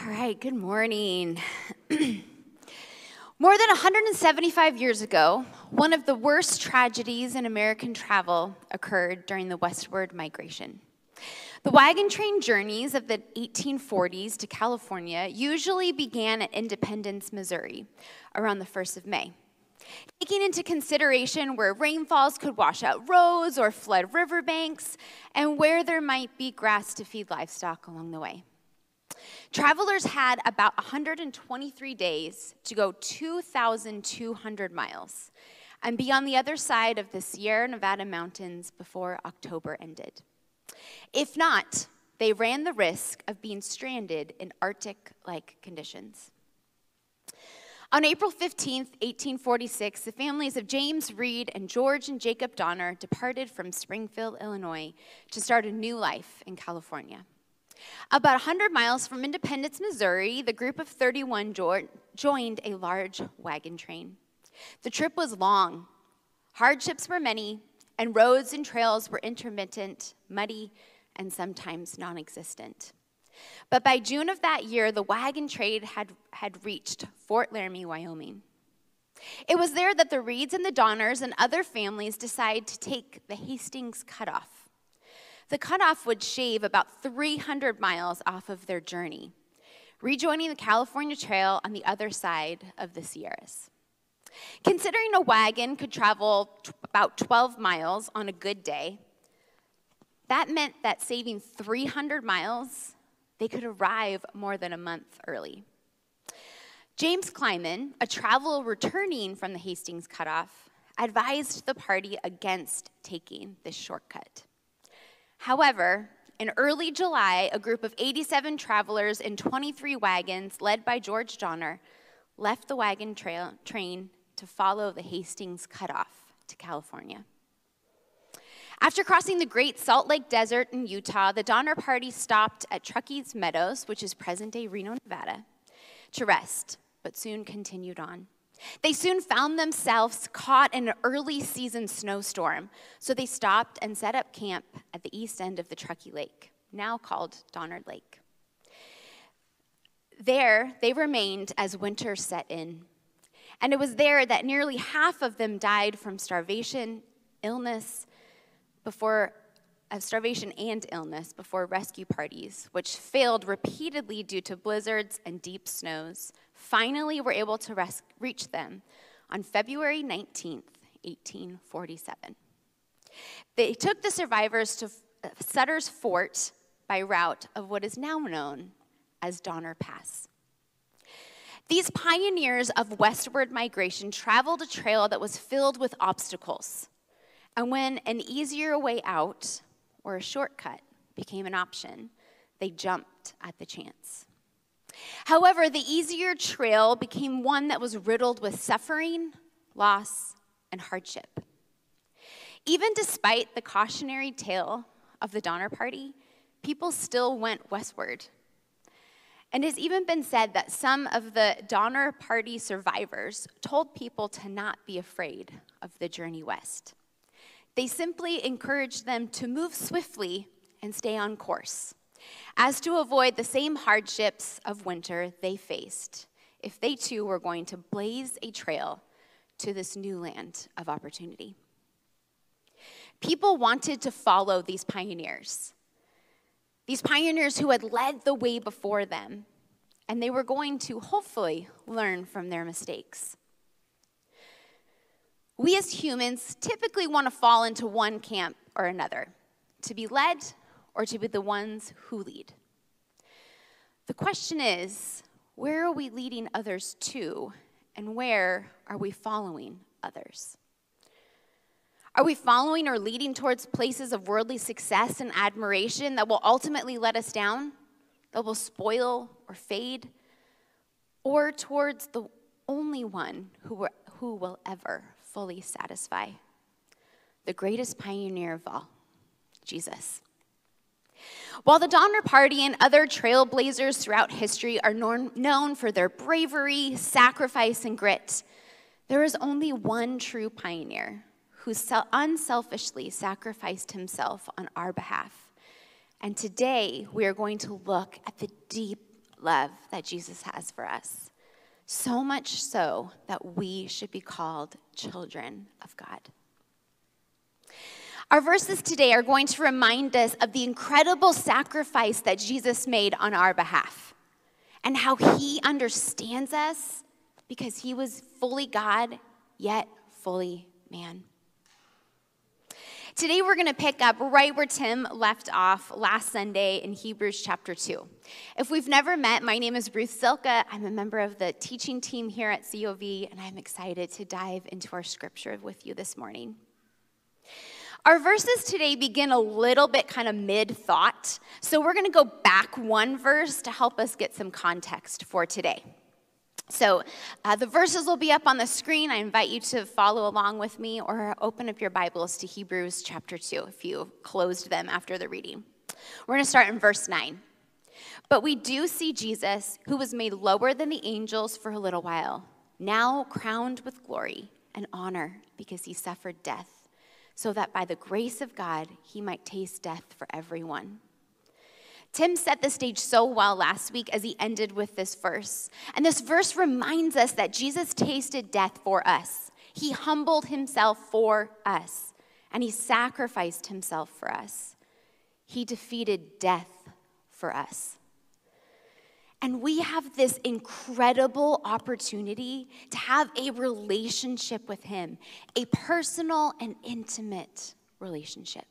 All right, good morning. More than 175 years ago, one of the worst tragedies in American travel occurred during the westward migration. The wagon train journeys of the 1840s to California usually began at Independence, Missouri, around the 1st of May. Taking into consideration where rainfalls could wash out roads or flood riverbanks, and where there might be grass to feed livestock along the way. Travelers had about 123 days to go 2,200 miles and be on the other side of the Sierra Nevada mountains before October ended. If not, they ran the risk of being stranded in Arctic like conditions. On April 15, 1846, the families of James Reed and George and Jacob Donner departed from Springfield, Illinois, to start a new life in California. About 100 miles from Independence, Missouri, the group of 31 jo- joined a large wagon train. The trip was long, hardships were many, and roads and trails were intermittent, muddy, and sometimes non existent. But by June of that year, the wagon train had, had reached Fort Laramie, Wyoming. It was there that the Reeds and the Donners and other families decided to take the Hastings Cutoff. The cutoff would shave about 300 miles off of their journey, rejoining the California Trail on the other side of the Sierras. Considering a wagon could travel t- about 12 miles on a good day, that meant that saving 300 miles, they could arrive more than a month early. James Clyman, a traveler returning from the Hastings cutoff, advised the party against taking this shortcut. However, in early July, a group of 87 travelers in 23 wagons, led by George Donner, left the wagon trail, train to follow the Hastings cutoff to California. After crossing the Great Salt Lake Desert in Utah, the Donner Party stopped at Truckee's Meadows, which is present day Reno, Nevada, to rest, but soon continued on. They soon found themselves caught in an early season snowstorm, so they stopped and set up camp at the east end of the Truckee Lake, now called Donner Lake. There, they remained as winter set in. And it was there that nearly half of them died from starvation, illness, before of starvation and illness before rescue parties, which failed repeatedly due to blizzards and deep snows, finally were able to res- reach them on February 19th, 1847. They took the survivors to Sutter's Fort by route of what is now known as Donner Pass. These pioneers of westward migration traveled a trail that was filled with obstacles. And when an easier way out or a shortcut became an option, they jumped at the chance. However, the easier trail became one that was riddled with suffering, loss, and hardship. Even despite the cautionary tale of the Donner Party, people still went westward. And it's even been said that some of the Donner Party survivors told people to not be afraid of the journey west. They simply encouraged them to move swiftly and stay on course, as to avoid the same hardships of winter they faced if they too were going to blaze a trail to this new land of opportunity. People wanted to follow these pioneers, these pioneers who had led the way before them, and they were going to hopefully learn from their mistakes. We as humans typically want to fall into one camp or another to be led or to be the ones who lead. The question is where are we leading others to, and where are we following others? Are we following or leading towards places of worldly success and admiration that will ultimately let us down, that will spoil or fade? Or towards the only one who, who will ever fully satisfy. The greatest pioneer of all, Jesus. While the Donner Party and other trailblazers throughout history are known for their bravery, sacrifice, and grit, there is only one true pioneer who unselfishly sacrificed himself on our behalf. And today we are going to look at the deep, love that Jesus has for us. So much so that we should be called children of God. Our verses today are going to remind us of the incredible sacrifice that Jesus made on our behalf and how he understands us because he was fully God, yet fully man. Today, we're going to pick up right where Tim left off last Sunday in Hebrews chapter 2. If we've never met, my name is Ruth Silka. I'm a member of the teaching team here at COV, and I'm excited to dive into our scripture with you this morning. Our verses today begin a little bit kind of mid thought, so we're going to go back one verse to help us get some context for today. So uh, the verses will be up on the screen. I invite you to follow along with me or open up your Bibles to Hebrews chapter 2 if you closed them after the reading. We're going to start in verse 9. But we do see Jesus, who was made lower than the angels for a little while, now crowned with glory and honor because he suffered death, so that by the grace of God he might taste death for everyone. Tim set the stage so well last week as he ended with this verse. And this verse reminds us that Jesus tasted death for us. He humbled himself for us, and he sacrificed himself for us. He defeated death for us. And we have this incredible opportunity to have a relationship with Him, a personal and intimate relationship.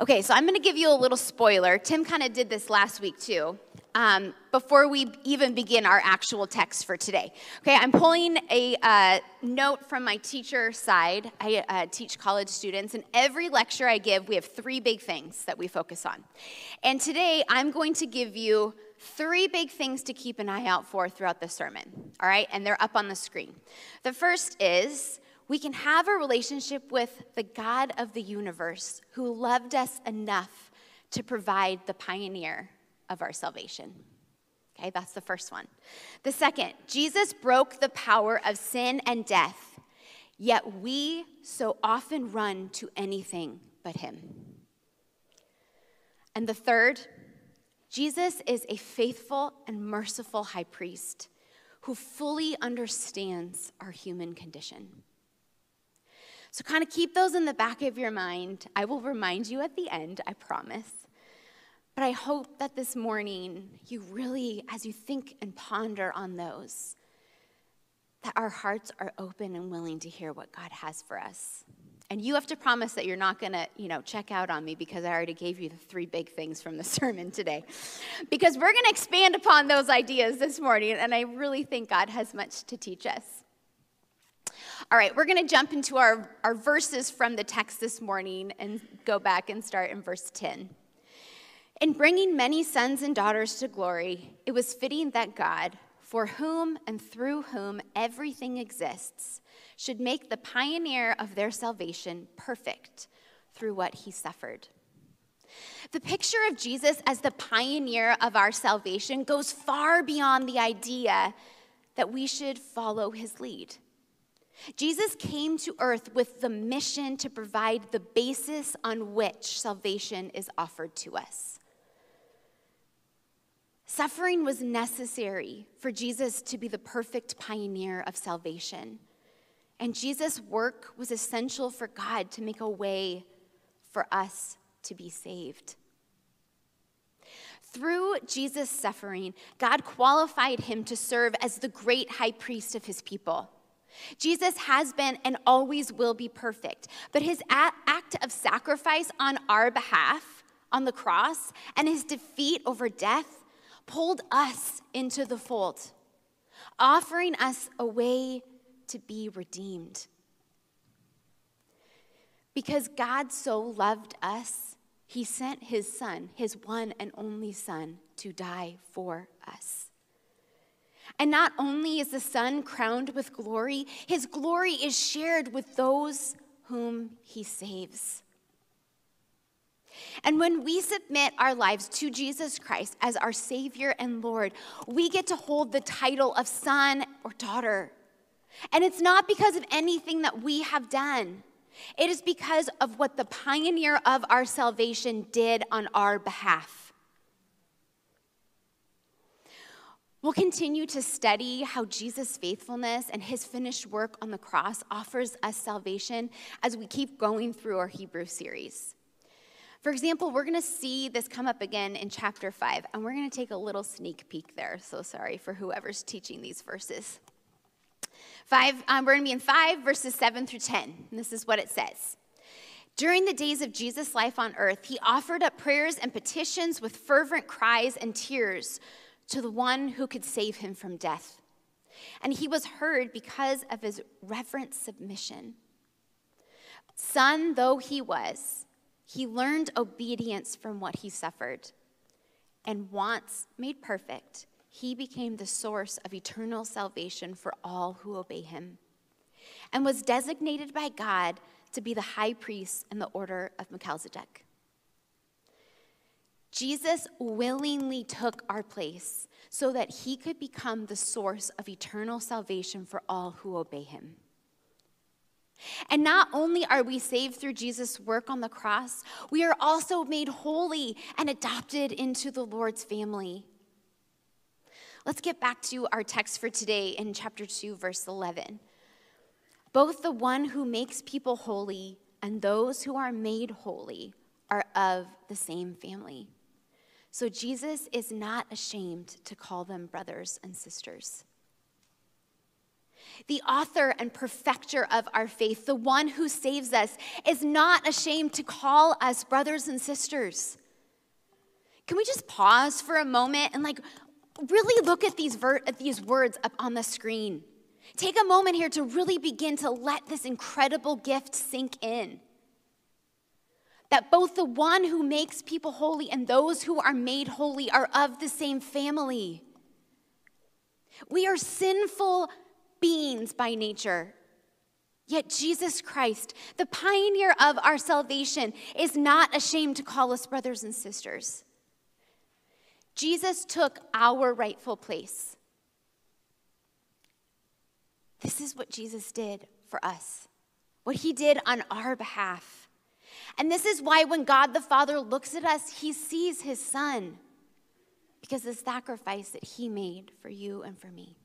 Okay, so I'm to give you a little spoiler. Tim kind of did this last week too, um, before we even begin our actual text for today. Okay, I'm pulling a uh, note from my teacher side. I uh, teach college students, and every lecture I give, we have three big things that we focus on. And today, I'm going to give you three big things to keep an eye out for throughout the sermon. All right, and they're up on the screen. The first is we can have a relationship with the God of the universe who loved us enough to provide the pioneer of our salvation. Okay, that's the first one. The second, Jesus broke the power of sin and death, yet we so often run to anything but him. And the third, Jesus is a faithful and merciful high priest who fully understands our human condition. So, kind of keep those in the back of your mind. I will remind you at the end, I promise. But I hope that this morning, you really, as you think and ponder on those, that our hearts are open and willing to hear what God has for us. And you have to promise that you're not going to, you know, check out on me because I already gave you the three big things from the sermon today. Because we're going to expand upon those ideas this morning, and I really think God has much to teach us. All right, we're going to jump into our, our verses from the text this morning and go back and start in verse 10. In bringing many sons and daughters to glory, it was fitting that God, for whom and through whom everything exists, should make the pioneer of their salvation perfect through what he suffered. The picture of Jesus as the pioneer of our salvation goes far beyond the idea that we should follow his lead. Jesus came to earth with the mission to provide the basis on which salvation is offered to us. Suffering was necessary for Jesus to be the perfect pioneer of salvation. And Jesus' work was essential for God to make a way for us to be saved. Through Jesus' suffering, God qualified him to serve as the great high priest of his people. Jesus has been and always will be perfect, but his act of sacrifice on our behalf on the cross and his defeat over death pulled us into the fold, offering us a way to be redeemed. Because God so loved us, he sent his son, his one and only son, to die for us. And not only is the Son crowned with glory, his glory is shared with those whom he saves. And when we submit our lives to Jesus Christ as our Savior and Lord, we get to hold the title of son or daughter. And it's not because of anything that we have done, it is because of what the pioneer of our salvation did on our behalf. We'll continue to study how Jesus' faithfulness and his finished work on the cross offers us salvation as we keep going through our Hebrew series. For example, we're going to see this come up again in chapter 5, and we're going to take a little sneak peek there. So sorry for whoever's teaching these verses. Five, um, we're going to be in 5, verses 7 through 10. And this is what it says. During the days of Jesus' life on earth, he offered up prayers and petitions with fervent cries and tears to the one who could save him from death. And he was heard because of his reverent submission. Son though he was, he learned obedience from what he suffered. And once made perfect, he became the source of eternal salvation for all who obey him, and was designated by God to be the high priest in the order of Melchizedek. Jesus willingly took our place so that he could become the source of eternal salvation for all who obey him. And not only are we saved through Jesus' work on the cross, we are also made holy and adopted into the Lord's family. Let's get back to our text for today in chapter 2, verse 11. Both the one who makes people holy and those who are made holy are of the same family. So Jesus is not ashamed to call them brothers and sisters the author and perfecter of our faith, the one who saves us, is not ashamed to call us brothers and sisters. Can we just pause for a moment and like really look at these, ver- at these words up on the screen? Take a moment here to really begin to let this incredible gift sink in. That both the one who makes people holy and those who are made holy are of the same family. We are sinful beings by nature. Yet Jesus Christ, the pioneer of our salvation, is not ashamed to call us brothers and sisters. Jesus took our rightful place. This is what Jesus did for us, what he did on our behalf. And this is why when God the Father looks at us, he sees his Son because the sacrifice that he made for you and for me.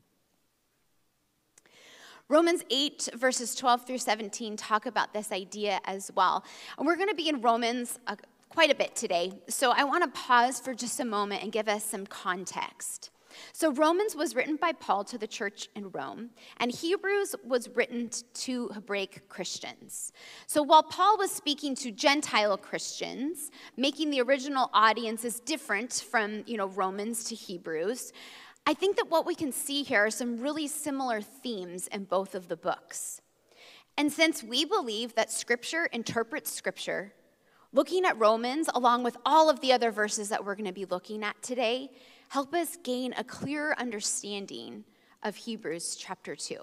Romans 8, verses 12 through 17, talk about this idea as well. And we're going to be in Romans uh, quite a bit today. So I want to pause for just a moment and give us some context. So, Romans was written by Paul to the church in Rome, and Hebrews was written to Hebraic Christians. So, while Paul was speaking to Gentile Christians, making the original audiences different from, you know, Romans to Hebrews, I think that what we can see here are some really similar themes in both of the books. And since we believe that Scripture interprets Scripture, looking at Romans, along with all of the other verses that we're going to be looking at today, help us gain a clearer understanding of Hebrews chapter 2.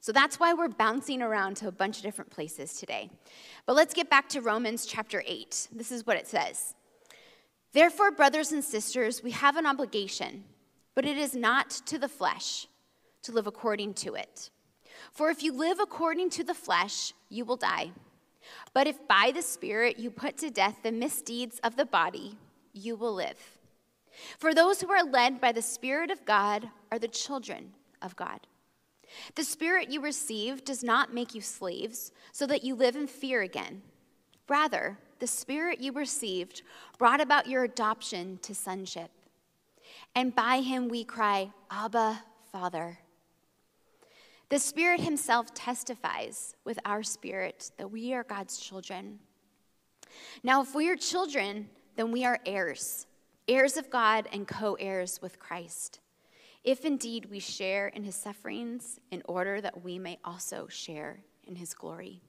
So that's why we're bouncing around to a bunch of different places today. But let's get back to Romans chapter 8. This is what it says Therefore, brothers and sisters, we have an obligation but it is not to the flesh to live according to it. For if you live according to the flesh, you will die. But if by the Spirit you put to death the misdeeds of the body, you will live. For those who are led by the Spirit of God are the children of God. The Spirit you receive does not make you slaves, so that you live in fear again. Rather, the Spirit you received brought about your adoption to sonship and by him we cry, Abba, Father. The Spirit Himself testifies with our spirit that we are God's children. Now, if we are children, then we are heirs, heirs of God and co heirs with Christ, if indeed we share in His sufferings, in order that we may also share in His glory.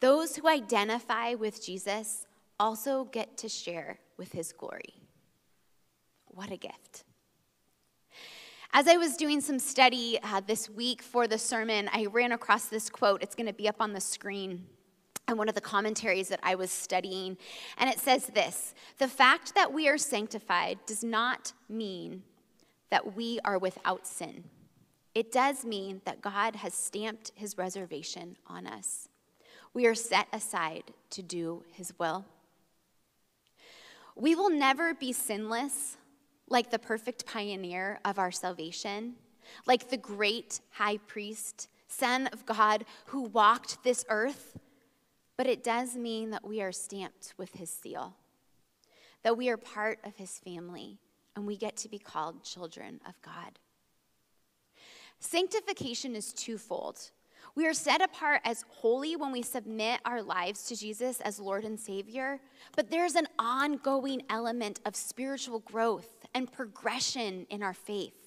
Those who identify with Jesus also get to share with His glory. What a gift. As I was doing some study uh, this week for the sermon, I ran across this quote. It's going to be up on the screen and one of the commentaries that I was studying. And it says this The fact that we are sanctified does not mean that we are without sin. It does mean that God has stamped his reservation on us. We are set aside to do his will. We will never be sinless like the perfect pioneer of our salvation, like the great high priest, Son of God who walked this earth, but it does mean that we are stamped with his seal, that we are part of his family, and we get to be called children of God. Sanctification is twofold. We are set apart as holy when we submit our lives to Jesus as Lord and Savior, but there's an ongoing element of spiritual growth and progression in our faith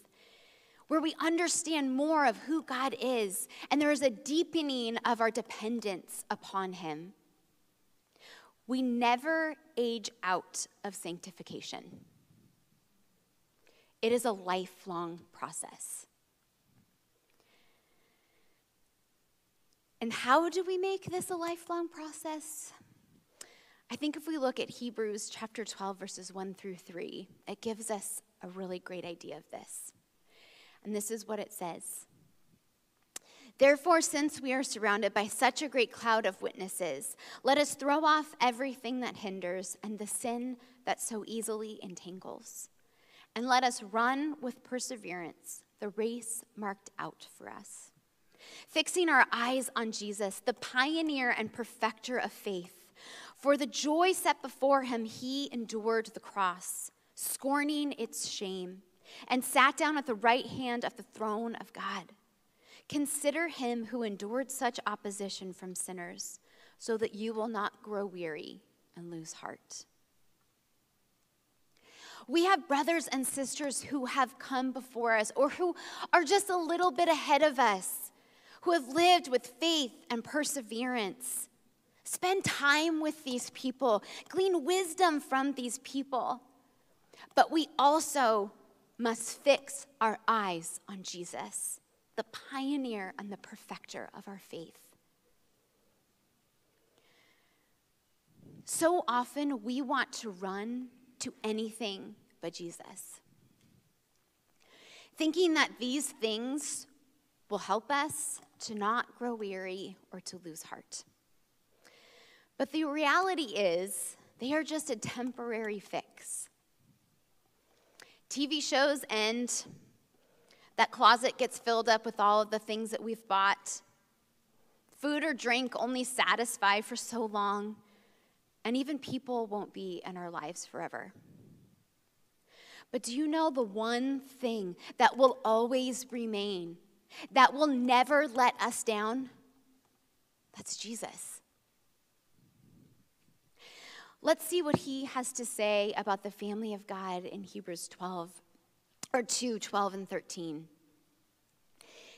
where we understand more of who God is, and there is a deepening of our dependence upon Him. We never age out of sanctification, it is a lifelong process. And how do we make this a lifelong process? I think if we look at Hebrews chapter 12, verses 1 through 3, it gives us a really great idea of this. And this is what it says Therefore, since we are surrounded by such a great cloud of witnesses, let us throw off everything that hinders and the sin that so easily entangles. And let us run with perseverance the race marked out for us fixing our eyes on Jesus, the pioneer and perfecter of faith. For the joy set before him, he endured the cross, scorning its shame, and sat down at the right hand of the throne of God. Consider him who endured such opposition from sinners, so that you will not grow weary and lose heart. We have brothers and sisters who have come before us or who are just a little bit ahead of us who have lived with faith and perseverance. Spend time with these people, glean wisdom from these people. But we also must fix our eyes on Jesus, the pioneer and the perfecter of our faith. So often we want to run to anything but Jesus, thinking that these things will help us to not grow weary or to lose heart. But the reality is, they are just a temporary fix. TV shows end, that closet gets filled up with all of the things that we've bought. Food or drink only satisfy for so long, and even people won't be in our lives forever. But do you know the one thing that will always remain that will never let us down? That's Jesus. Let's see what he has to say about the family of God in Hebrews 12 or 2 12 and 13.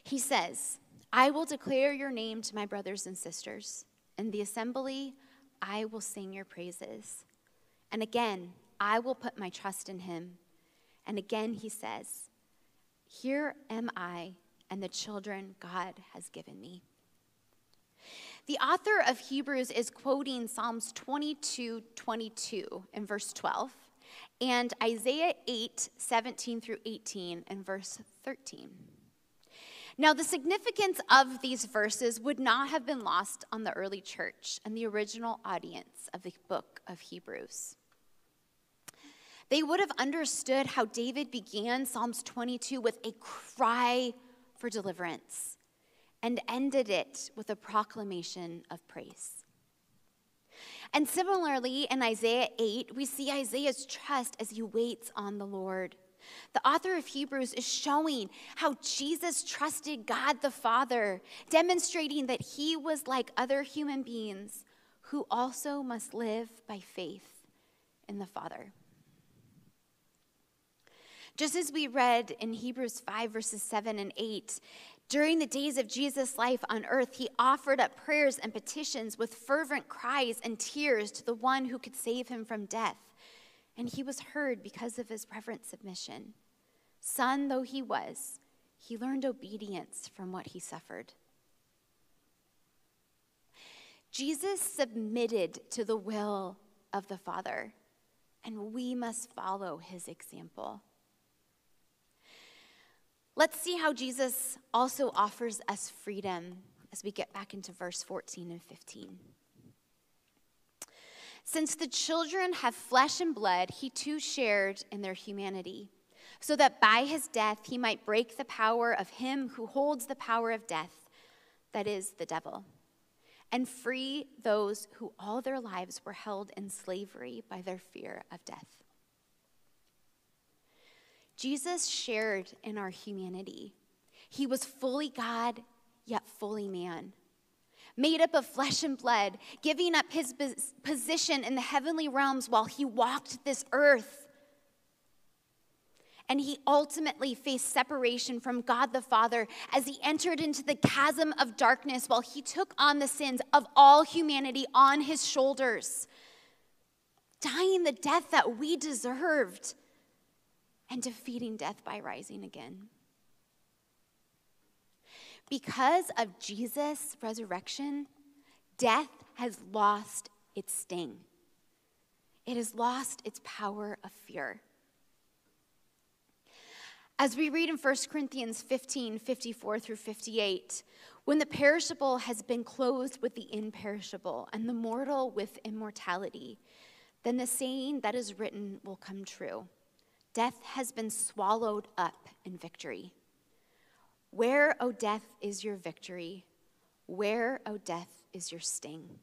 He says, I will declare your name to my brothers and sisters. In the assembly, I will sing your praises. And again, I will put my trust in him. And again, he says, Here am I and the children God has given me. The author of Hebrews is quoting Psalms 22 22 in verse 12 and Isaiah 8 17 through 18 in verse 13. Now, the significance of these verses would not have been lost on the early church and the original audience of the book of Hebrews. They would have understood how David began Psalms 22 with a cry for deliverance and ended it with a proclamation of praise. And similarly, in Isaiah 8, we see Isaiah's trust as he waits on the Lord. The author of Hebrews is showing how Jesus trusted God the Father, demonstrating that he was like other human beings who also must live by faith in the Father. Just as we read in Hebrews 5, verses 7 and 8, during the days of Jesus' life on earth, he offered up prayers and petitions with fervent cries and tears to the one who could save him from death. And he was heard because of his reverent submission. Son though he was, he learned obedience from what he suffered. Jesus submitted to the will of the Father, and we must follow his example. Let's see how Jesus also offers us freedom as we get back into verse 14 and 15. Since the children have flesh and blood, he too shared in their humanity, so that by his death he might break the power of him who holds the power of death, that is, the devil, and free those who all their lives were held in slavery by their fear of death. Jesus shared in our humanity. He was fully God, yet fully man. Made up of flesh and blood, giving up his position in the heavenly realms while he walked this earth and he ultimately faced separation from God the Father as he entered into the chasm of darkness while he took on the sins of all humanity on his shoulders, dying the death that we deserved and defeating death by rising again. Because of Jesus' resurrection, death has lost its sting. It has lost its power of fear. As we read in 1 Corinthians 15 54 through 58, when the perishable has been clothed with the imperishable and the mortal with immortality, then the saying that is written will come true Death has been swallowed up in victory. Where, O death, is your victory? Where, O death, is your sting?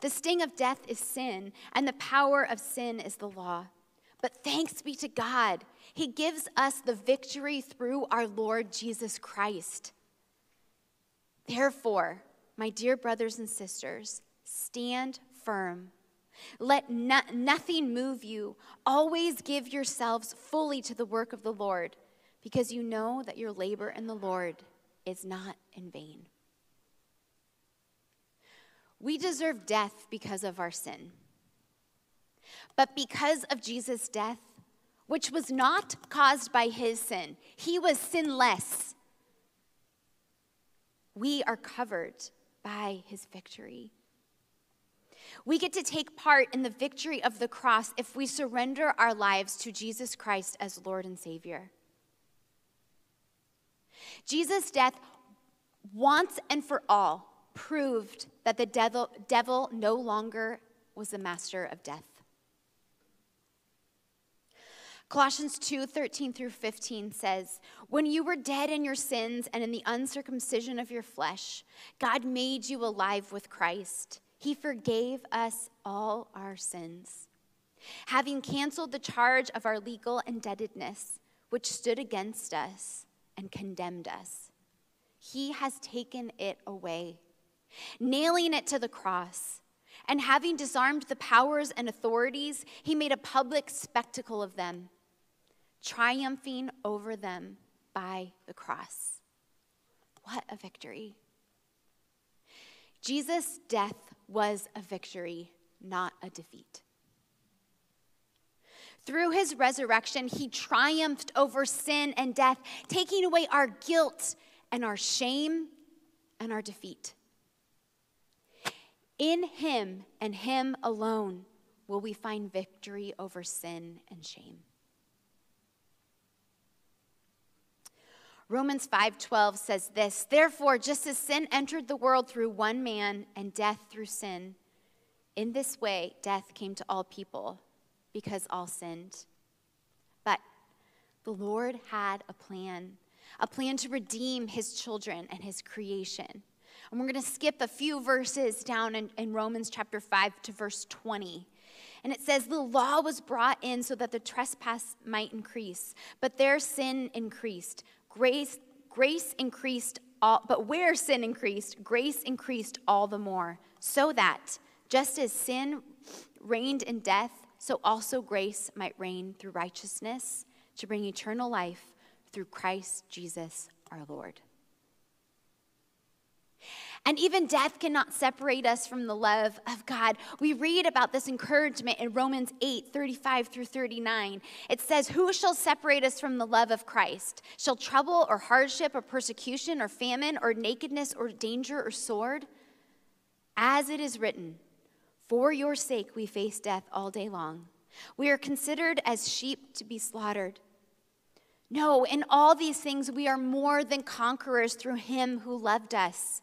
The sting of death is sin, and the power of sin is the law. But thanks be to God, He gives us the victory through our Lord Jesus Christ. Therefore, my dear brothers and sisters, stand firm. Let no, nothing move you. Always give yourselves fully to the work of the Lord, because you know that your labor in the Lord is not in vain. We deserve death because of our sin. But because of Jesus' death, which was not caused by his sin, he was sinless. We are covered by his victory. We get to take part in the victory of the cross if we surrender our lives to Jesus Christ as Lord and Savior. Jesus' death once and for all proved that the devil, devil no longer was the master of death. Colossians 2 13 through 15 says, When you were dead in your sins and in the uncircumcision of your flesh, God made you alive with Christ. He forgave us all our sins, having canceled the charge of our legal indebtedness, which stood against us and condemned us. He has taken it away, nailing it to the cross. And having disarmed the powers and authorities, he made a public spectacle of them triumphing over them by the cross. What a victory! Jesus' death was a victory, not a defeat. Through his resurrection, he triumphed over sin and death, taking away our guilt and our shame and our defeat. In him and him alone will we find victory over sin and shame. Romans 5:12 says this, therefore just as sin entered the world through one man and death through sin, in this way death came to all people because all sinned. But the Lord had a plan, a plan to redeem his children and his creation. And we're going to skip a few verses down in, in Romans chapter 5 to verse 20. And it says, The law was brought in so that the trespass might increase, but their sin increased. Grace, grace increased all, but where sin increased, grace increased all the more, so that just as sin reigned in death, so also grace might reign through righteousness to bring eternal life through Christ Jesus our Lord. And even death cannot separate us from the love of God. We read about this encouragement in Romans 8 35 through 39. It says, Who shall separate us from the love of Christ? Shall trouble or hardship or persecution or famine or nakedness or danger or sword? As it is written, For your sake we face death all day long. We are considered as sheep to be slaughtered. No, in all these things we are more than conquerors through him who loved us.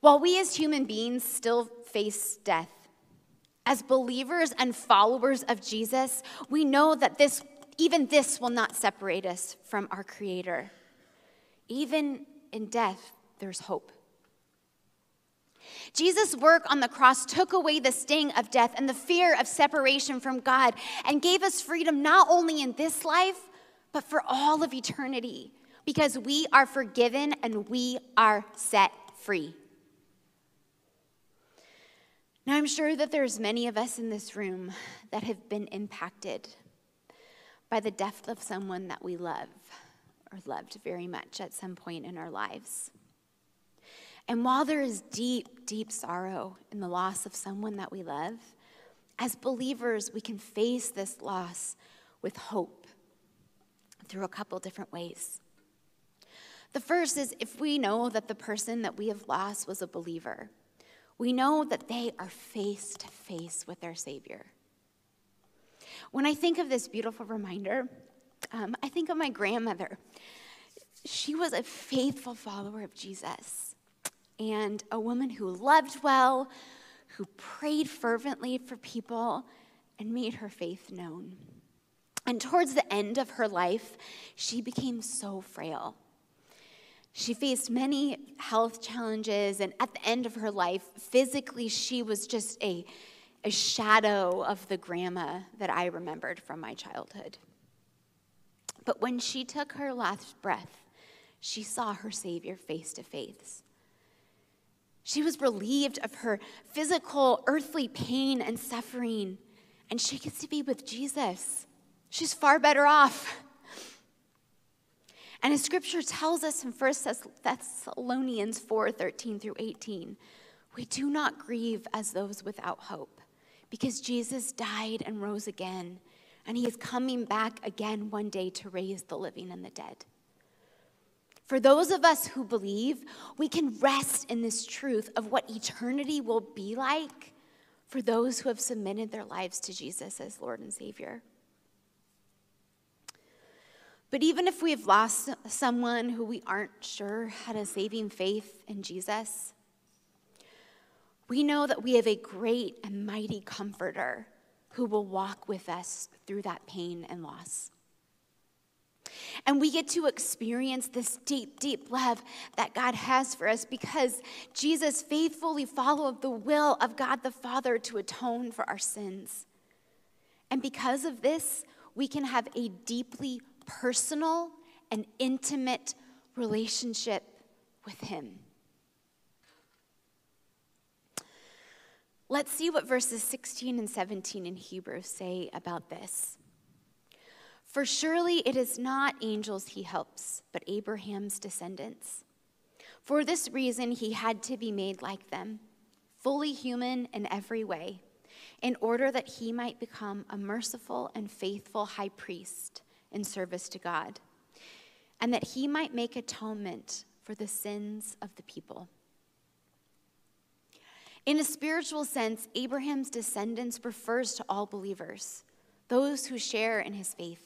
While we as human beings still face death, as believers and followers of Jesus, we know that this, even this will not separate us from our Creator. Even in death, there's hope. Jesus' work on the cross took away the sting of death and the fear of separation from God and gave us freedom not only in this life, but for all of eternity because we are forgiven and we are set free. Now, I'm sure that there's many of us in this room that have been impacted by the death of someone that we love or loved very much at some point in our lives. And while there is deep, deep sorrow in the loss of someone that we love, as believers, we can face this loss with hope through a couple different ways. The first is if we know that the person that we have lost was a believer we know that they are face to face with their Savior. When I think of this beautiful reminder, um, I think of my grandmother. She was a faithful follower of Jesus and a woman who loved well, who prayed fervently for people, and made her faith known. And towards the end of her life, she became so frail. She faced many health challenges, and at the end of her life, physically, she was just a, a shadow of the grandma that I remembered from my childhood. But when she took her last breath, she saw her Savior face to face. She was relieved of her physical, earthly pain and suffering, and she gets to be with Jesus. She's far better off. And as scripture tells us in 1 Thessalonians 4 13 through 18, we do not grieve as those without hope because Jesus died and rose again, and he is coming back again one day to raise the living and the dead. For those of us who believe, we can rest in this truth of what eternity will be like for those who have submitted their lives to Jesus as Lord and Savior. But even if we have lost someone who we aren't sure had a saving faith in Jesus, we know that we have a great and mighty comforter who will walk with us through that pain and loss. And we get to experience this deep, deep love that God has for us because Jesus faithfully followed the will of God the Father to atone for our sins. And because of this, we can have a deeply personal and intimate relationship with Him. Let's see what verses 16 and 17 in Hebrew say about this. For surely it is not angels he helps, but Abraham's descendants. For this reason, he had to be made like them, fully human in every way, in order that he might become a merciful and faithful high priest in service to God, and that he might make atonement for the sins of the people. In a spiritual sense, Abraham's descendants refers to all believers, those who share in his faith.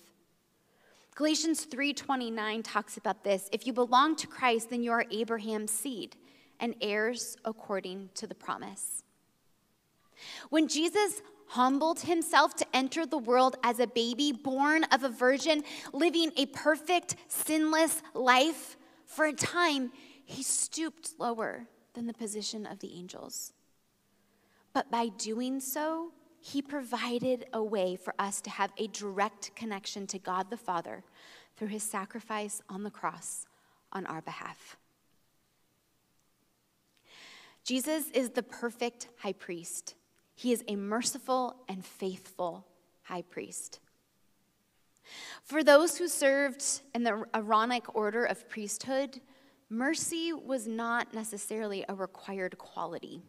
Galatians 3:29 talks about this. If you belong to Christ, then you are Abraham's seed and heirs according to the promise. When Jesus humbled himself to enter the world as a baby, born of a virgin, living a perfect, sinless life, for a time, he stooped lower than the position of the angels. But by doing so, he provided a way for us to have a direct connection to God the Father through his sacrifice on the cross on our behalf. Jesus is the perfect high priest he is a merciful and faithful high priest. For those who served in the Aaronic order of priesthood, mercy was not necessarily a required quality.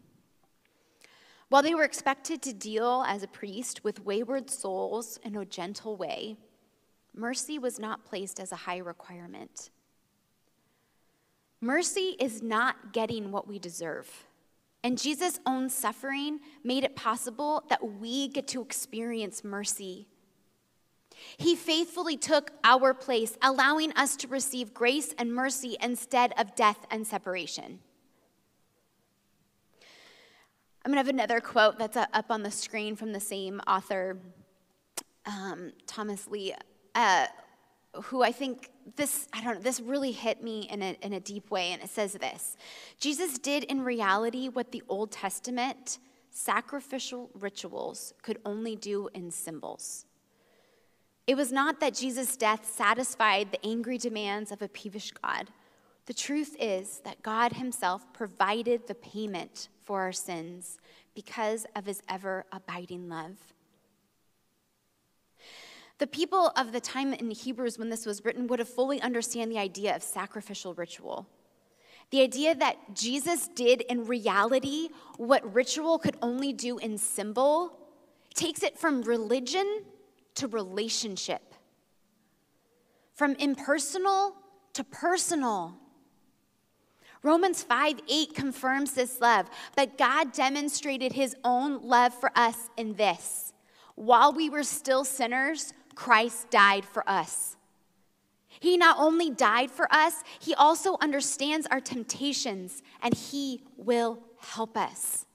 While they were expected to deal as a priest with wayward souls in a gentle way, mercy was not placed as a high requirement. Mercy is not getting what we deserve. And Jesus' own suffering made it possible that we get to experience mercy. He faithfully took our place, allowing us to receive grace and mercy instead of death and separation. I'm going to have another quote that's up on the screen from the same author, um, Thomas Lea, uh, who I think this, I don't know, this really hit me in a, in a deep way. And it says this Jesus did in reality what the Old Testament sacrificial rituals could only do in symbols. It was not that Jesus' death satisfied the angry demands of a peevish God. The truth is that God Himself provided the payment for our sins because of His ever abiding love. The people of the time in Hebrews when this was written would have fully understand the idea of sacrificial ritual. The idea that Jesus did in reality what ritual could only do in symbol takes it from religion to relationship, from impersonal to personal. Romans 5 8 confirms this love, but God demonstrated his own love for us in this. While we were still sinners, Christ died for us. He not only died for us, he also understands our temptations and he will help us.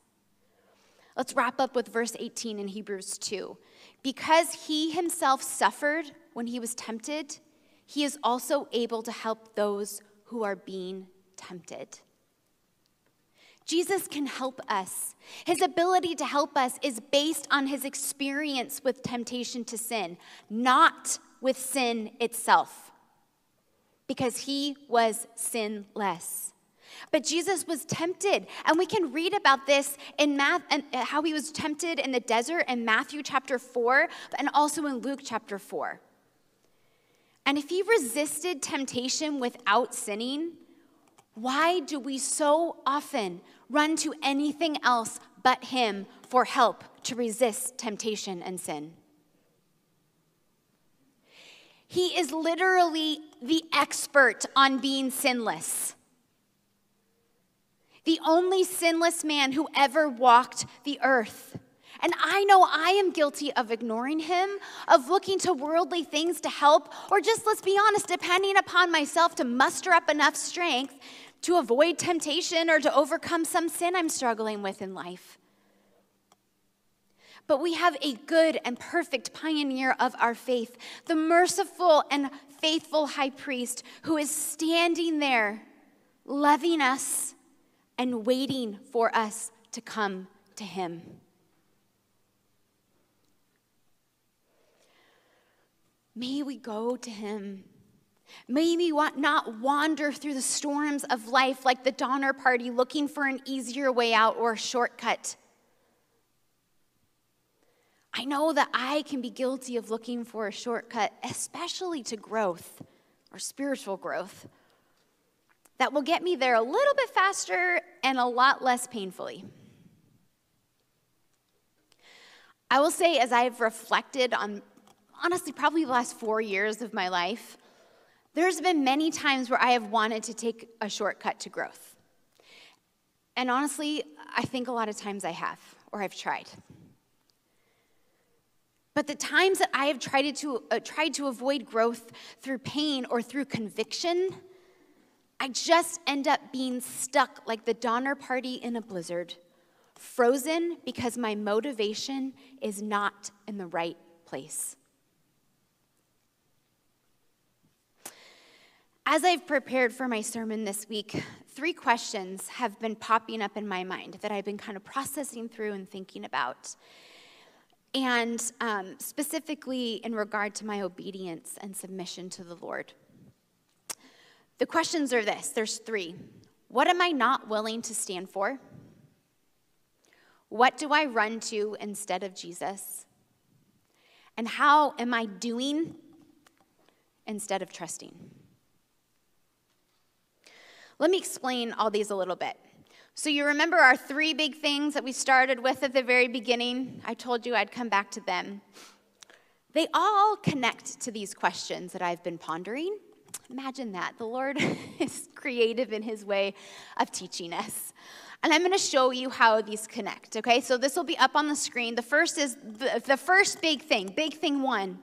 Let's wrap up with verse 18 in Hebrews 2. Because he himself suffered when he was tempted, he is also able to help those who are being tempted. Jesus can help us. His ability to help us is based on his experience with temptation to sin, not with sin itself, because he was sinless. But Jesus was tempted, and we can read about this in math and uh, how he was tempted in the desert in Matthew chapter 4 and also in Luke chapter 4. And if he resisted temptation without sinning, why do we so often run to anything else but Him for help to resist temptation and sin. He is literally the expert on being sinless. The only sinless man who ever walked the earth. And I know I am guilty of ignoring him, of looking to worldly things to help, or just, let's be honest, depending upon myself to muster up enough strength to avoid temptation or to overcome some sin I'm struggling with in life. But we have a good and perfect pioneer of our faith, the merciful and faithful high priest who is standing there, loving us and waiting for us to come to him. May we go to him May we not wander through the storms of life like the Donner Party looking for an easier way out or a shortcut. I know that I can be guilty of looking for a shortcut, especially to growth or spiritual growth, that will get me there a little bit faster and a lot less painfully. I will say, as I've reflected on honestly probably the last four years of my life, there's been many times where I have wanted to take a shortcut to growth. And honestly, I think a lot of times I have, or I've tried. But the times that I have tried to, uh, tried to avoid growth through pain or through conviction, I just end up being stuck like the Donner Party in a blizzard, frozen because my motivation is not in the right place. As I've prepared for my sermon this week, three questions have been popping up in my mind that I've been kind of processing through and thinking about. And um, specifically in regard to my obedience and submission to the Lord. The questions are this there's three. What am I not willing to stand for? What do I run to instead of Jesus? And how am I doing instead of trusting? Let me explain all these a little bit. So, you remember our three big things that we started with at the very beginning? I told you I'd come back to them. They all connect to these questions that I've been pondering. Imagine that. The Lord is creative in his way of teaching us. And I'm going to show you how these connect, okay? So this will be up on the screen. The first is the, the first big thing, big thing one.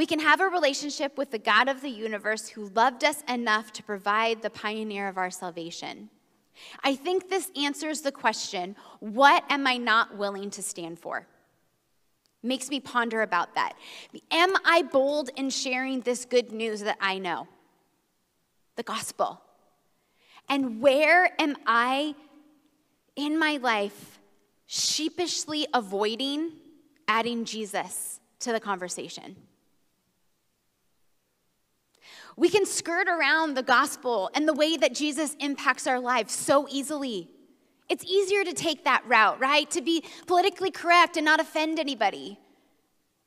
We can have a relationship with the God of the universe who loved us enough to provide the pioneer of our salvation. I think this answers the question what am I not willing to stand for? Makes me ponder about that. Am I bold in sharing this good news that I know? The gospel. And where am I in my life sheepishly avoiding adding Jesus to the conversation? We can skirt around the gospel and the way that Jesus impacts our lives so easily. It's easier to take that route, right? To be politically correct and not offend anybody.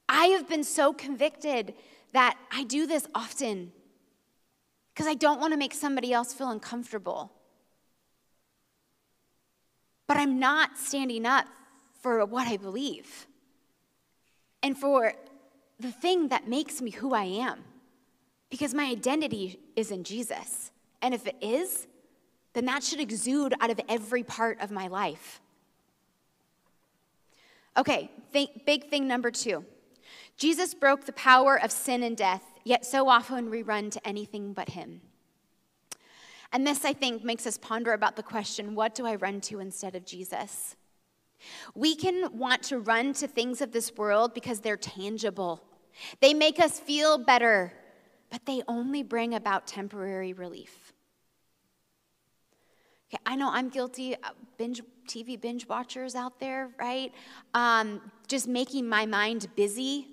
I have been so convicted that I do this often because I don't want to make somebody else feel uncomfortable. But I'm not standing up for what I believe and for the thing that makes me who I am because my identity is in Jesus. And if it is, then that should exude out of every part of my life. Okay, think, big thing number two Jesus broke the power of sin and death, yet so often we run to anything but Him. And this, I think, makes us ponder about the question what do I run to instead of Jesus? We can want to run to things of this world because they're tangible, they make us feel better, but they only bring about temporary relief. Okay, I know I'm guilty. Uh, binge TV binge watchers out there, right? Um, just making my mind busy,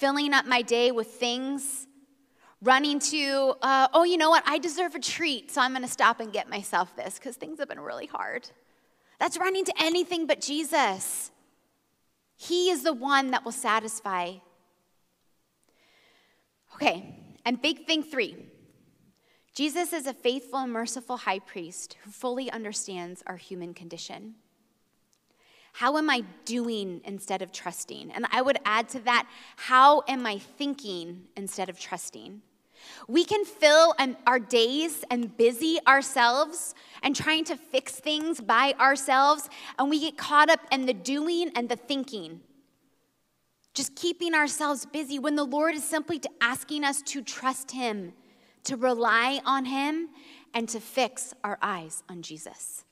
filling up my day with things, running to, uh, oh, you know what? I deserve a treat, so I'm to stop and get myself this because things have been really hard. That's running to anything but Jesus. He is the one that will satisfy Okay, and big thing three Jesus is a faithful and merciful high priest who fully understands our human condition. How am I doing instead of trusting? And I would add to that, how am I thinking instead of trusting? We can fill our days and busy ourselves and trying to fix things by ourselves, and we get caught up in the doing and the thinking just keeping ourselves busy when the Lord is simply asking us to trust Him, to rely on Him, and to fix our eyes on Jesus.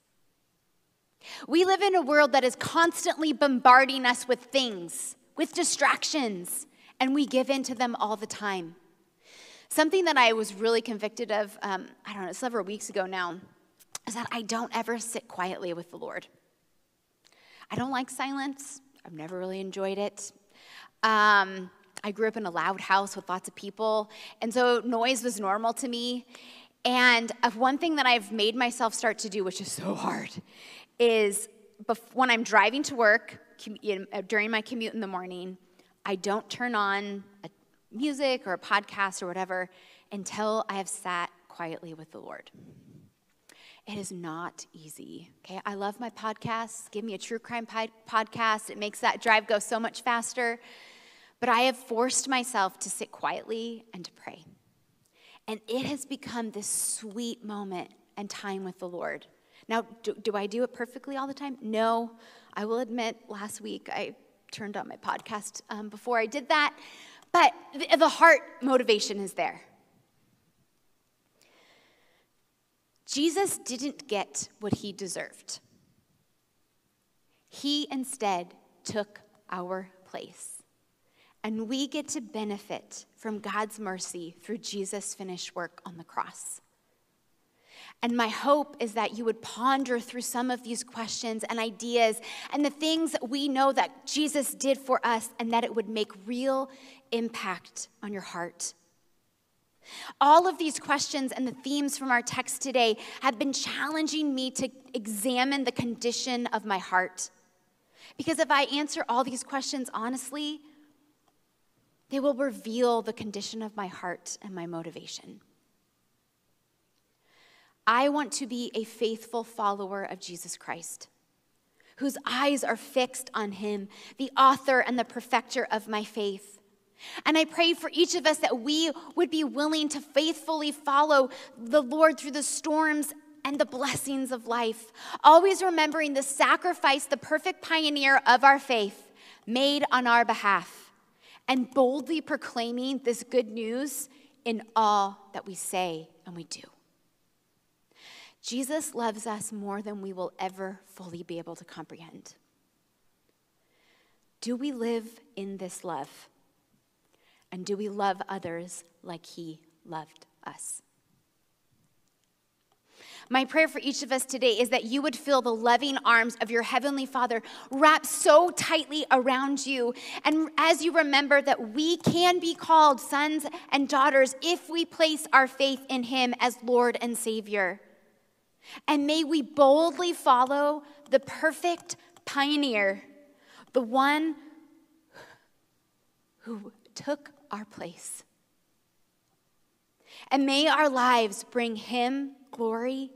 We live in a world that is constantly bombarding us with things, with distractions, and we give in to them all the time. Something that I was really convicted of, um, I don't know, several weeks ago now, is that I don't ever sit quietly with the Lord. I don't like silence. I've never really enjoyed it. Um, I grew up in a loud house with lots of people, and so noise was normal to me. And one thing that I've made myself start to do, which is so hard, is when I'm driving to work uh, during my commute in the morning, I don't turn on music or a podcast or whatever until I have sat quietly with the Lord. It is not easy. Okay, I love my podcasts. Give me a true crime podcast. It makes that drive go so much faster. But I have forced myself to sit quietly and to pray. And it has become this sweet moment and time with the Lord. Now, do, do, I do it perfectly all the time? No. I will admit, last week I turned on my podcast um, before I did that. But the, the heart motivation is there. Jesus didn't get what he deserved, he instead took our place. And we get to benefit from God's mercy through Jesus' finished work on the cross. And my hope is that you would ponder through some of these questions and ideas and the things that we know that Jesus did for us and that it would make real impact on your heart. All of these questions and the themes from our text today have been challenging me to examine the condition of my heart. Because if I answer all these questions honestly, they will reveal the condition of my heart and my motivation. I want to be a faithful follower of Jesus Christ, whose eyes are fixed on him, the author and the perfecter of my faith. And I pray for each of us that we would be willing to faithfully follow the Lord through the storms and the blessings of life, always remembering the sacrifice the perfect pioneer of our faith made on our behalf, and boldly proclaiming this good news in all that we say and we do. Jesus loves us more than we will ever fully be able to comprehend. Do we live in this love? And do we love others like he loved us? My prayer for each of us today is that you would feel the loving arms of your Heavenly Father wrap so tightly around you. And as you remember that we can be called sons and daughters if we place our faith in Him as Lord and Savior. And may we boldly follow the perfect pioneer, the one who took our place. And may our lives bring him glory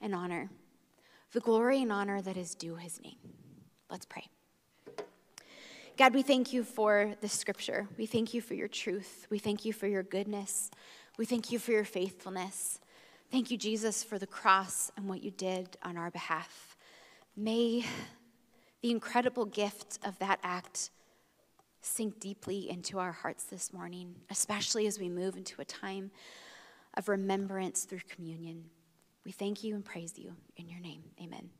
and honor, the glory and honor that is due his name. Let's pray. God, we thank you for the scripture. We thank you for your truth. We thank you for your goodness. We thank you for your faithfulness. Thank you, Jesus, for the cross and what you did on our behalf. May the incredible gift of that act sink deeply into our hearts this morning, especially as we move into a time of remembrance through communion. We thank you and praise you in your name. Amen.